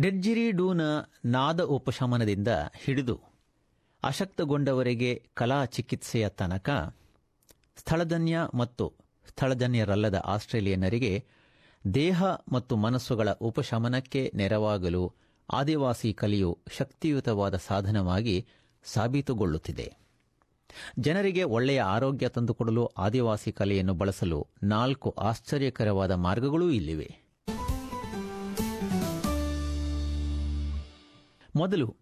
ಡೆಡ್ಜಿರಿಡೂನ ನಾದ ಉಪಶಮನದಿಂದ ಹಿಡಿದು ಅಶಕ್ತಗೊಂಡವರಿಗೆ ಕಲಾ ಚಿಕಿತ್ಸೆಯ ತನಕ ಸ್ಥಳಜನ್ಯ ಮತ್ತು ಸ್ಥಳಜನ್ಯರಲ್ಲದ ಆಸ್ಟ್ರೇಲಿಯನ್ನರಿಗೆ ದೇಹ ಮತ್ತು ಮನಸ್ಸುಗಳ ಉಪಶಮನಕ್ಕೆ ನೆರವಾಗಲು ಆದಿವಾಸಿ ಕಲೆಯು ಶಕ್ತಿಯುತವಾದ ಸಾಧನವಾಗಿ ಸಾಬೀತುಗೊಳ್ಳುತ್ತಿದೆ. ಜನರಿಗೆ ಒಳ್ಳೆಯ ಆರೋಗ್ಯ ತಂದುಕೊಡಲು ಆದಿವಾಸಿ ಕಲೆಯನ್ನು ಬಳಸಲು ನಾಲ್ಕು ಆಶ್ಚರ್ಯಕರವಾದ ಮಾರ್ಗಗಳೂ ಇಲ್ಲಿವೆ. ಮೊದಲು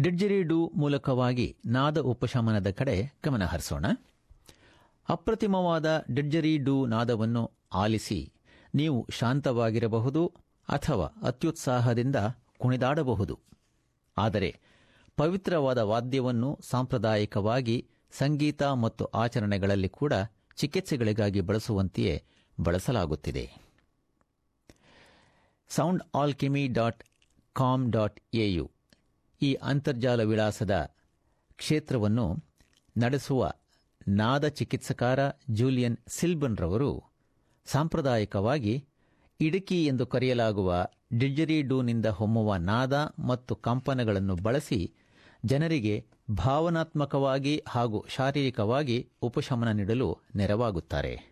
ಡಿಡ್ಜರಿಡು ಮೂಲಕವಾಗಿ ನಾದ ಉಪಶಮನದ ಕಡೆ ಗಮನ ಹರಿಸೋಣ. ಅಪ್ರತಿಮವಾದ ಡಿಡ್ಜರಿಡು ನಾದವನ್ನು ಆಲಿಸಿ ನೀವು ಶಾಂತವಾಗಿರಬಹುದು ಅಥವಾ ಅತ್ಯುತ್ಸಾಹದಿಂದ ಕುಣಿದಾಡಬಹುದು. ಆದರೆ ಪವಿತ್ರವಾದ ವಾದ್ಯವನ್ನು ಸಾಂಪ್ರದಾಯಿಕವಾಗಿ ಸಂಗೀತ ಮತ್ತು ಆಚರಣೆಗಳಲ್ಲಿ ಕೂಡ ಚಿಕಿತ್ಸೆಗಳಿಗಾಗಿ ಬಳಸುವಂತೆಯೇ ಬಳಸಲಾಗುತ್ತಿದೆ. Sound alchemy dot com dot AU ಈ ಅಂತರ್ಜಾಲ ವಿಳಾಸದ ಕ್ಷೇತ್ರವನ್ನು ನಡೆಸುವ ನಾದ ಚಿಕಿತ್ಸಕಾರ ಜೂಲಿಯನ್ ಸಿಲ್ಬನ್ ರವರು ಸಾಂಪ್ರದಾಯಿಕವಾಗಿ ಇಡುಕಿ ಎಂದು ಕರೆಯಲಾಗುವ ಡಿಡ್ಜರಿಡೂನಿಂದ ಹೊಮ್ಮುವ ನಾದ ಮತ್ತು ಕಂಪನಗಳನ್ನು ಬಳಸಿ ಜನರಿಗೆ ಭಾವನಾತ್ಮಕವಾಗಿ ಹಾಗೂ ಶಾರೀರಿಕವಾಗಿ ಉಪಶಮನ ನೀಡಲು ನೆರವಾಗುತ್ತಾರೆ.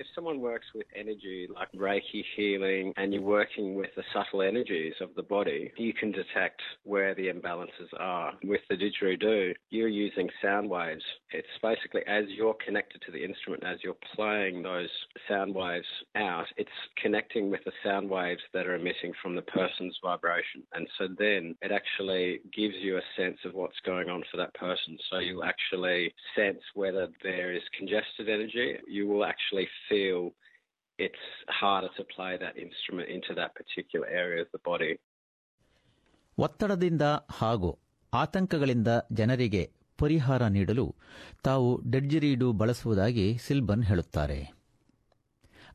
If someone works with energy like Reiki healing and you're working with the subtle energies of the body, you can detect where the imbalances are. With the didgeridoo, you're using sound waves. It's basically as you're connected to the instrument, as you're playing those sound waves out, it's connecting with the sound waves that are emitting from the person's vibration. And so then it actually gives you a sense of what's going on for that person. So you'll actually sense whether there is congested energy. You will actually feel it's harder to play that instrument into that particular area of the body. ಒತ್ತಡದಿಂದ ಹಾಗೂ ಆತಂಕಗಳಿಂದ ಜನರಿಗೆ ಪರಿಹಾರ ನೀಡಲು ತಾವು ಡೆಡ್ಜಿರೀಡು ಬಳಸುವುದಾಗಿ ಸಿಲ್ಬನ್ ಹೇಳುತ್ತಾರೆ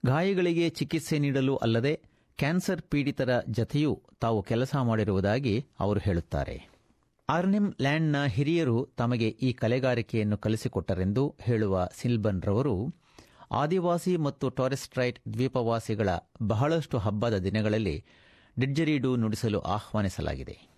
ಗಾಯಗಳಿಗೆ ಚಿಕಿತ್ಸೆ ನೀಡಲು ಅಲ್ಲದೆ ಕ್ಯಾನ್ಸರ್ ಪೀಡಿತರ ಜತೆಯೂ ತಾವು ಕೆಲಸ ಮಾಡಿರುವುದಾಗಿ ಅವರು ಹೇಳುತ್ತಾರೆ ಆರ್ನಿಮ್ ಲ್ಯಾಂಡ್ನ ಹಿರಿಯರು ತಮಗೆ ಈ ಕಲೆಗಾರಿಕೆಯನ್ನು ಕಲಿಸಿಕೊಟ್ಟರೆಂದು ಹೇಳುವ ಸಿಲ್ಬನ್ ರವರು ಆದಿವಾಸಿ ಮತ್ತು ಟಾರೆಸ್ಟ್ರೈಟ್ ದ್ವೀಪವಾಸಿಗಳ ಬಹಳಷ್ಟು ಹಬ್ಬದ ದಿನಗಳಲ್ಲಿ ಡಿಡ್ಜರಿಡು ನುಡಿಸಲು ಆಹ್ವಾನಿಸಲಾಗಿದೆ.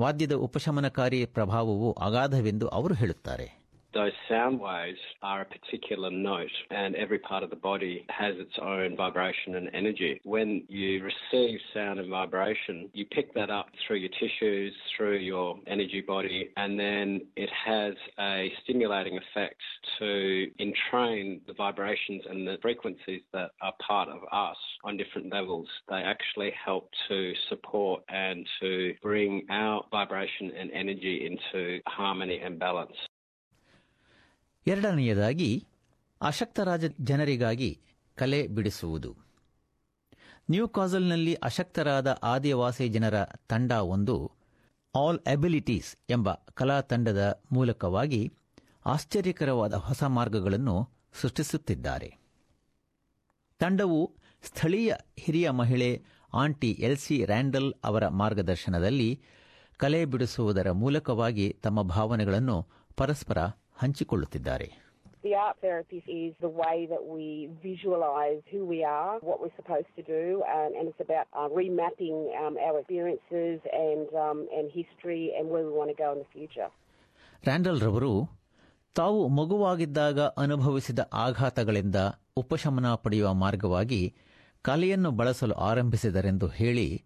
ವಾದ್ಯದ ಉಪಶಮನಕಾರಿ ಪ್ರಭಾವವು ಅಗಾಧವೆಂದು ಅವರು ಹೇಳುತ್ತಾರೆ. Those sound waves are a particular note, and every part of the body has its own vibration and energy. When you receive sound and vibration, you pick that up through your tissues, through your energy body, and then it has a stimulating effect to entrain the vibrations and the frequencies that are part of us on different levels. They actually help to support and to bring our vibration and energy into harmony and balance. ಎರಡನೆಯದಾಗಿ, ಅಶಕ್ತರಾಜ ಜನರಿಗಾಗಿ ಕಲೆ ಬಿಡಿಸುವುದು. New ಕಾಸಲ್ನಲ್ಲಿ ಅಶಕ್ತರಾದ ಆದಿವಾಸಿ ಜನರ ತಂಡ ಒಂದು, all abilities ಎಂಬ ಕಲಾ ತಂಡದ ಮೂಲಕವಾಗಿ ಆಶ್ಚರ್ಯಕರವಾದ ಹೊಸ ಮಾರ್ಗಗಳನ್ನು ಸೃಷ್ಟಿಸುತ್ತಿದ್ದಾರೆ. ತಂಡವು ಸ್ಥಳೀಯ ಹಿರಿಯ ಮಹಿಳೆ ಆಂಟಿ ಎಲ್ಸಿ ರ್ಯಾಂಡಲ್ ಅವರ ಮಾರ್ಗದರ್ಶನದಲ್ಲಿ ಕಲೆ ಬಿಡಿಸುವುದರ ಮೂಲಕವಾಗಿ ತಮ್ಮ ಭಾವನೆಗಳನ್ನು ಪರಸ್ಪರ ಹಂಚಿಕೊಳ್ಳುತ್ತಿದ್ದಾರೆ. ಟಿಆರ್ಪಿಇಸ್ the we visualize who we are what we supposed to do and and it's about remapping our experiences and um and history and where we want ರವರು ತಾವು ಮಗುವಾಗಿದ್ದಾಗ ಅನುಭವಿಸಿದ ಆಘಾತಗಳಿಂದ ಉಪಶಮನ ಪಡೆಯುವ ಮಾರ್ಗವಾಗಿ ಕಲೆಯನ್ನು ಬಳಸಲು ಆರಂಭಿಸಿದರೆಂದು ಹೇಳಿ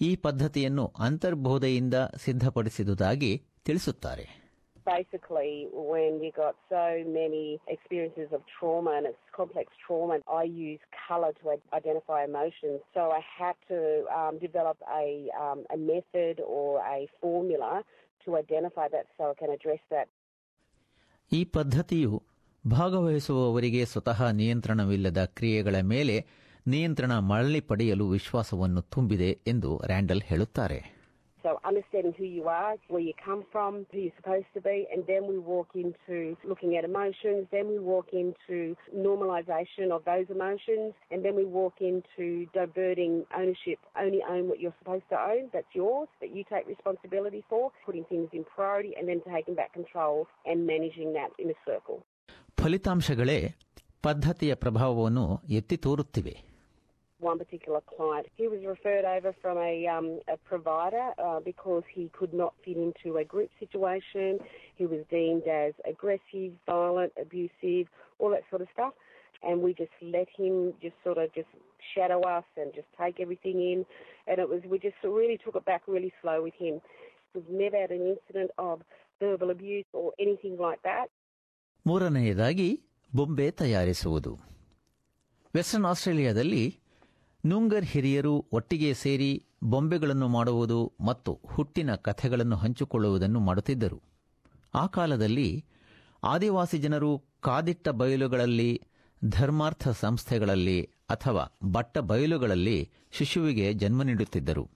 ಈ ಪದ್ಧತಿಯನ್ನು ಅಂತರ್ಬೋಧೆಯಿಂದ ಸಿದ್ಧಪಡಿಸಿದುದಾಗಿ ತಿಳಿಸುತ್ತಾರೆ. Basically, when you got so many experiences of trauma and it's complex trauma, I use colour to identify emotions. So I had to um, develop a, um, a method or a formula to identify that so I can address that ಈ ಪದ್ಧತಿಯು ಭಾಗವಹಿಸುವವರಿಗೆ ಸ್ವತಃ ನಿಯಂತ್ರಣವಿಲ್ಲದ ಕ್ರಿಯೆಗಳ ಮೇಲೆ ನಿಯಂತ್ರಣ ಮರಳಿ ಪಡೆಯಲು ವಿಶ್ವಾಸವನ್ನು ತುಂಬಿದೆ ಎಂದು ರ್ಯಾಂಡಲ್ ಹೇಳುತ್ತಾರೆ So understanding who you are, where you come from, who you're supposed to be, and then we walk into looking at emotions, then we walk into normalisation of those emotions, and then we walk into diverting ownership. Only own what you're supposed to own, that's yours, that you take responsibility for, putting things in priority, and then taking back control and managing that in a circle. ಫಲಿತಾಂಶಗಳೇ ಪದ್ಧತಿಯ ಪ್ರಭಾವವನ್ನು ಎತ್ತಿ ತೋರುತ್ತಿವೆ one particular client. He was referred over from a, um, a provider uh, because he could not fit into a group situation. He was deemed as aggressive, violent, abusive, all that sort of stuff. And we just let him just sort of just shadow us and just take everything in. And it was, we just really took it back really slow with him. We've never had an incident of verbal abuse or anything like that. ಮೂರನೆಯದಾಗಿ ಬೊಂಬೆ ತಯಾರಿಸುವುದು western ಆಸ್ಟ್ರೇಲಿಯಾದಲ್ಲಿ ನುಂಗರ್ ಹಿರಿಯರು ಒಟ್ಟಿಗೆ ಸೇರಿ ಬೊಂಬೆಗಳನ್ನು ಮಾಡುವುದು ಮತ್ತು ಹುಟ್ಟಿನ ಕಥೆಗಳನ್ನು ಹಂಚಿಕೊಳ್ಳುವುದನ್ನು ಮಾಡುತ್ತಿದ್ದರು. ಆ ಕಾಲದಲ್ಲಿ ಆದಿವಾಸಿ ಜನರು ಕಾದಿಟ್ಟ ಬಯಲುಗಳಲ್ಲಿ, ಧರ್ಮಾರ್ಥ ಸಂಸ್ಥೆಗಳಲ್ಲಿ ಅಥವಾ ಬಟ್ಟ ಬಯಲುಗಳಲ್ಲಿ ಶಿಶುವಿಗೆ ಜನ್ಮ ನೀಡುತ್ತಿದ್ದರು.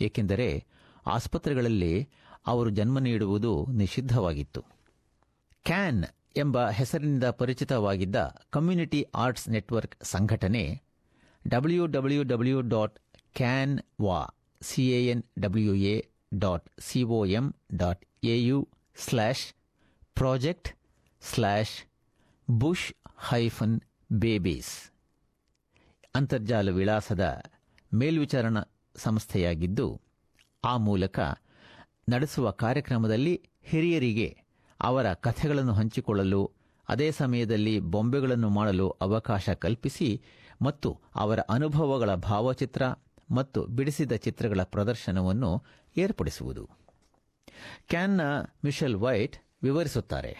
ಏಕೆಂದರೆ ಆಸ್ಪತ್ರೆಗಳಲ್ಲಿ ಅವರು ಜನ್ಮ ನೀಡುವುದು ನಿಷಿದ್ಧವಾಗಿತ್ತು. ಕ್ಯಾನ್ ಎಂಬ ಹೆಸರಿನಿಂದ ಪರಿಚಿತವಾಗಿದ್ದ ಕಮ್ಯುನಿಟಿ ಆರ್ಟ್ಸ್ ನೆಟ್ವರ್ಕ್ ಸಂಘಟನೆ W W W dot CAN ವಾ C A N W A dot C O M dot AU slash project slash bush hyphen babies ಅಂತರ್ಜಾಲ ವಿಳಾಸದ ಮೇಲ್ವಿಚಾರಣಾ ಸಂಸ್ಥೆಯಾಗಿದ್ದು, ಆ ಮೂಲಕ ನಡೆಸುವ ಕಾರ್ಯಕ್ರಮದಲ್ಲಿ ಹಿರಿಯರಿಗೆ ಅವರ ಕಥೆಗಳನ್ನು ಹಂಚಿಕೊಳ್ಳಲು, ಅದೇ ಸಮಯದಲ್ಲಿ ಬೊಂಬೆಗಳನ್ನು ಮಾಡಲು ಅವಕಾಶ ಕಲ್ಪಿಸಿ ಮತ್ತು ಅವರ ಅನುಭವಗಳ ಭಾವಚಿತ್ರ ಮತ್ತು ಬಿಡಿಸಿದ ಚಿತ್ರಗಳ ಪ್ರದರ್ಶನವನ್ನು ಏರ್ಪಡಿಸುವುದು ಕ್ಯಾನ್ನ ಮಿಶೆಲ್ ವೈಟ್ ವಿವರಿಸುತ್ತಾರೆ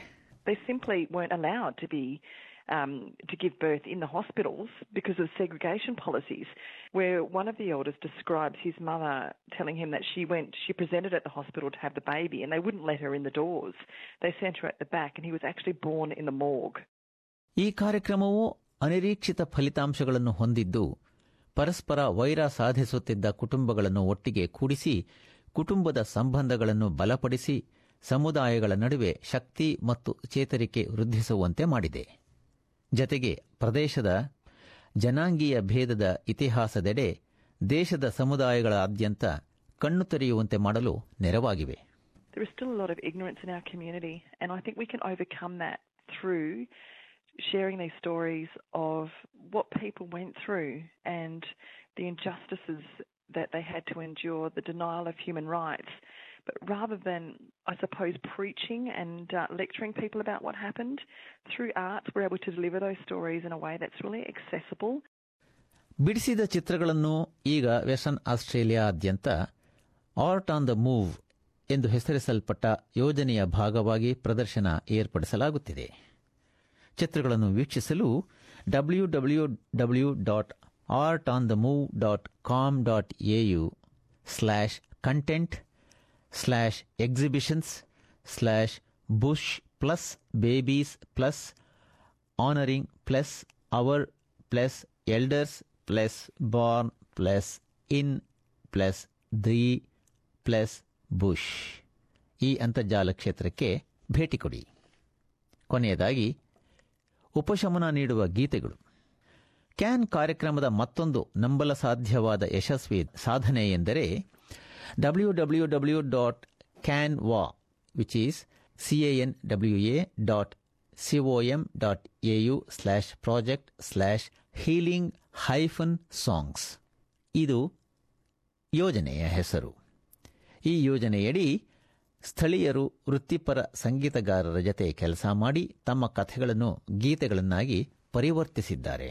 um, to give birth in the hospitals because of segregation policies. Where one of the elders describes his mother telling him that she went, she presented at the hospital to have the baby, and they wouldn't let her in the doors. They sent her at the back, and he was actually born in the morgue. ಈ ಕಾರ್ಯಕ್ರಮವು ಅನಿರೀಕ್ಷಿತ ಫಲಿತಾಂಶಗಳನ್ನು ಹೊಂದಿದ್ದು ಪರಸ್ಪರ ವೈರ ಸಾಧಿಸುತ್ತಿದ್ದ ಕುಟುಂಬಗಳನ್ನು ಒಟ್ಟಿಗೆ ಕೂಡಿಸಿ ಕುಟುಂಬದ ಸಂಬಂಧಗಳನ್ನು ಬಲಪಡಿಸಿ ಸಮುದಾಯಗಳ ನಡುವೆ ಶಕ್ತಿ ಮತ್ತು ಚೇತರಿಕೆ ವೃದ್ಧಿಸುವಂತೆ ಮಾಡಿದೆ. ಜತೆಗೆ ಪ್ರದೇಶದ ಜನಾಂಗೀಯ ಭೇದದ ಇತಿಹಾಸದೆಡೆ ದೇಶದ ಸಮುದಾಯಗಳಾದ್ಯಂತ ಕಣ್ಣು ತೆರೆಯುವಂತೆ ಮಾಡಲು ನೆರವಾಗಿವೆ. There is still a lot of ignorance in our community, and I think we can overcome that through sharing these stories of what people went through and the injustices that they had to endure, the denial of human rights. But rather than, I suppose, preaching and uh, lecturing people about what happened, through art, we're able to deliver those stories in a way that's really accessible. ಬಿಡಿಸಿದ ಚಿತ್ರಗಳನ್ನು ಈಗ western ಆಸ್ಟ್ರೇಲಿಯಾದ್ಯಂತ art on the move ಎಂದು ಹೆಸರಿಸಲ್ಪಟ್ಟ ಯೋಜನೆಯ ಭಾಗವಾಗಿ ಪ್ರದರ್ಶನ ಏರ್ಪಡಿಸಲಾಗುತ್ತಿದೆ ಚಿತ್ರಗಳನ್ನು ವೀಕ್ಷಿಸಲು W W W dot art on the move dot com dot AU slash content slash exhibitions slash bush plus babies plus honouring plus our plus elders plus born plus in plus the plus bush ಈ ಅಂತರ್ಜಾಲ ಕ್ಷೇತ್ರಕ್ಕೆ ಭೇಟಿ ಕೊಡಿ. ಕೊನೆಯದಾಗಿ ಉಪಶಮನ ನೀಡುವ ಗೀತೆಗಳು. Can ಕಾರ್ಯಕ್ರಮದ ಮತ್ತೊಂದು ನಂಬಲ ಸಾಧ್ಯವಾದ ಯಶಸ್ವಿ ಸಾಧನೆ ಎಂದರೆ W W W dot CAN ವಾ which is C A N W A dot C O M dot AU slash project slash healing hyphen songs ಇದು ಯೋಜನೆಯ ಹೆಸರು. ಈ ಯೋಜನೆಯಡಿ ಸ್ಥಳೀಯರು ವೃತ್ತಿಪರ ಸಂಗೀತಗಾರರ ಜತೆ ಕೆಲಸ ಮಾಡಿ ತಮ್ಮ ಕಥೆಗಳನ್ನು ಗೀತೆಗಳನ್ನಾಗಿ ಪರಿವರ್ತಿಸಿದ್ದಾರೆ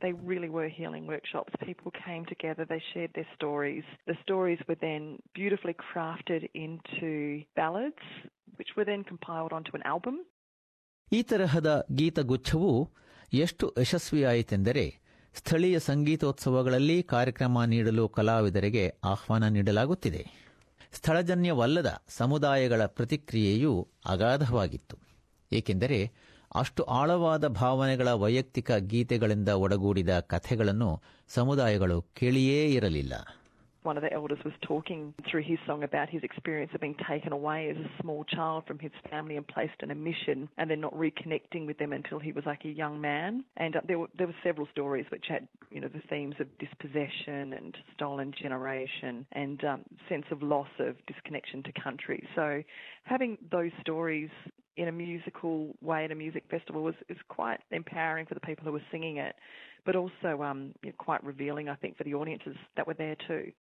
They really were healing workshops. People came together, they shared their stories. The stories were then beautifully crafted into ballads, which were then compiled onto an album. ಈ ತರಹದ ಗೀತಗುಚ್ಛವು ಎಷ್ಟು ಯಶಸ್ವಿಯಾಯಿತೆಂದರೆ ಸ್ಥಳೀಯ ಸಂಗೀತೋತ್ಸವಗಳಲ್ಲಿ ಕಾರ್ಯಕ್ರಮ ನೀಡಲು ಕಲಾವಿದರಿಗೆ ಆಹ್ವಾನ ನೀಡಲಾಗುತ್ತಿದೆ ಸ್ಥಳಜನ್ಯವಲ್ಲದ ಸಮುದಾಯಗಳ ಪ್ರತಿಕ್ರಿಯೆಯೂ ಅಗಾಧವಾಗಿತ್ತು. ಏಕೆಂದರೆ ಅಷ್ಟು ಆಳವಾದ ಭಾವನೆಗಳ ವೈಯಕ್ತಿಕ ಗೀತೆಗಳಿಂದ ಒಡಗೂಡಿದ ಕಥೆಗಳನ್ನು ಸಮುದಾಯಗಳು ಕೇಳಿಯೇ ಇರಲಿಲ್ಲ. One of the elders was talking through his song about his experience of being taken away as a small child from his family and placed in a mission and then not reconnecting with them until he was like a young man. And uh, there were there were several stories which had you know the themes of dispossession and stolen generation and um, sense of loss of disconnection to country. So having those stories in a musical way at a music festival was is quite empowering for the people who were singing it, but also um, quite revealing, I think, for the audiences that were there too.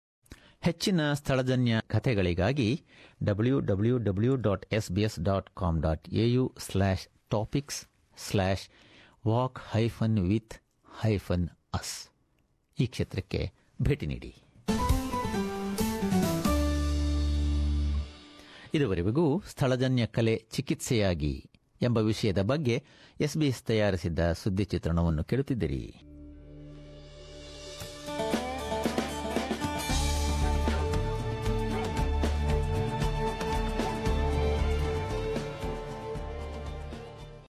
ಹೆಚ್ಚಿನ ಸ್ಥಳಜನ್ಯ ಕಥೆಗಳಿಗಾಗಿ W W W dot S B S dot com dot AU slash topics slash walk hyphen with hyphen us ಈ ಕ್ಷೇತ್ರಕ್ಕೆ ಭೇಟಿ ನೀಡಿ. ಇದುವರೆಗೂ ಸ್ಥಳಜನ್ಯ ಕಲೆ ಚಿಕಿತ್ಸೆಯಾಗಿ ಎಂಬ ವಿಷಯದ ಬಗ್ಗೆ ಎಸ್ಬಿಎಸ್ ತಯಾರಿಸಿದ್ದ ಸುದ್ದಿ ಚಿತ್ರಣವನ್ನು ಕೇಳುತ್ತಿದ್ದಿರಿ.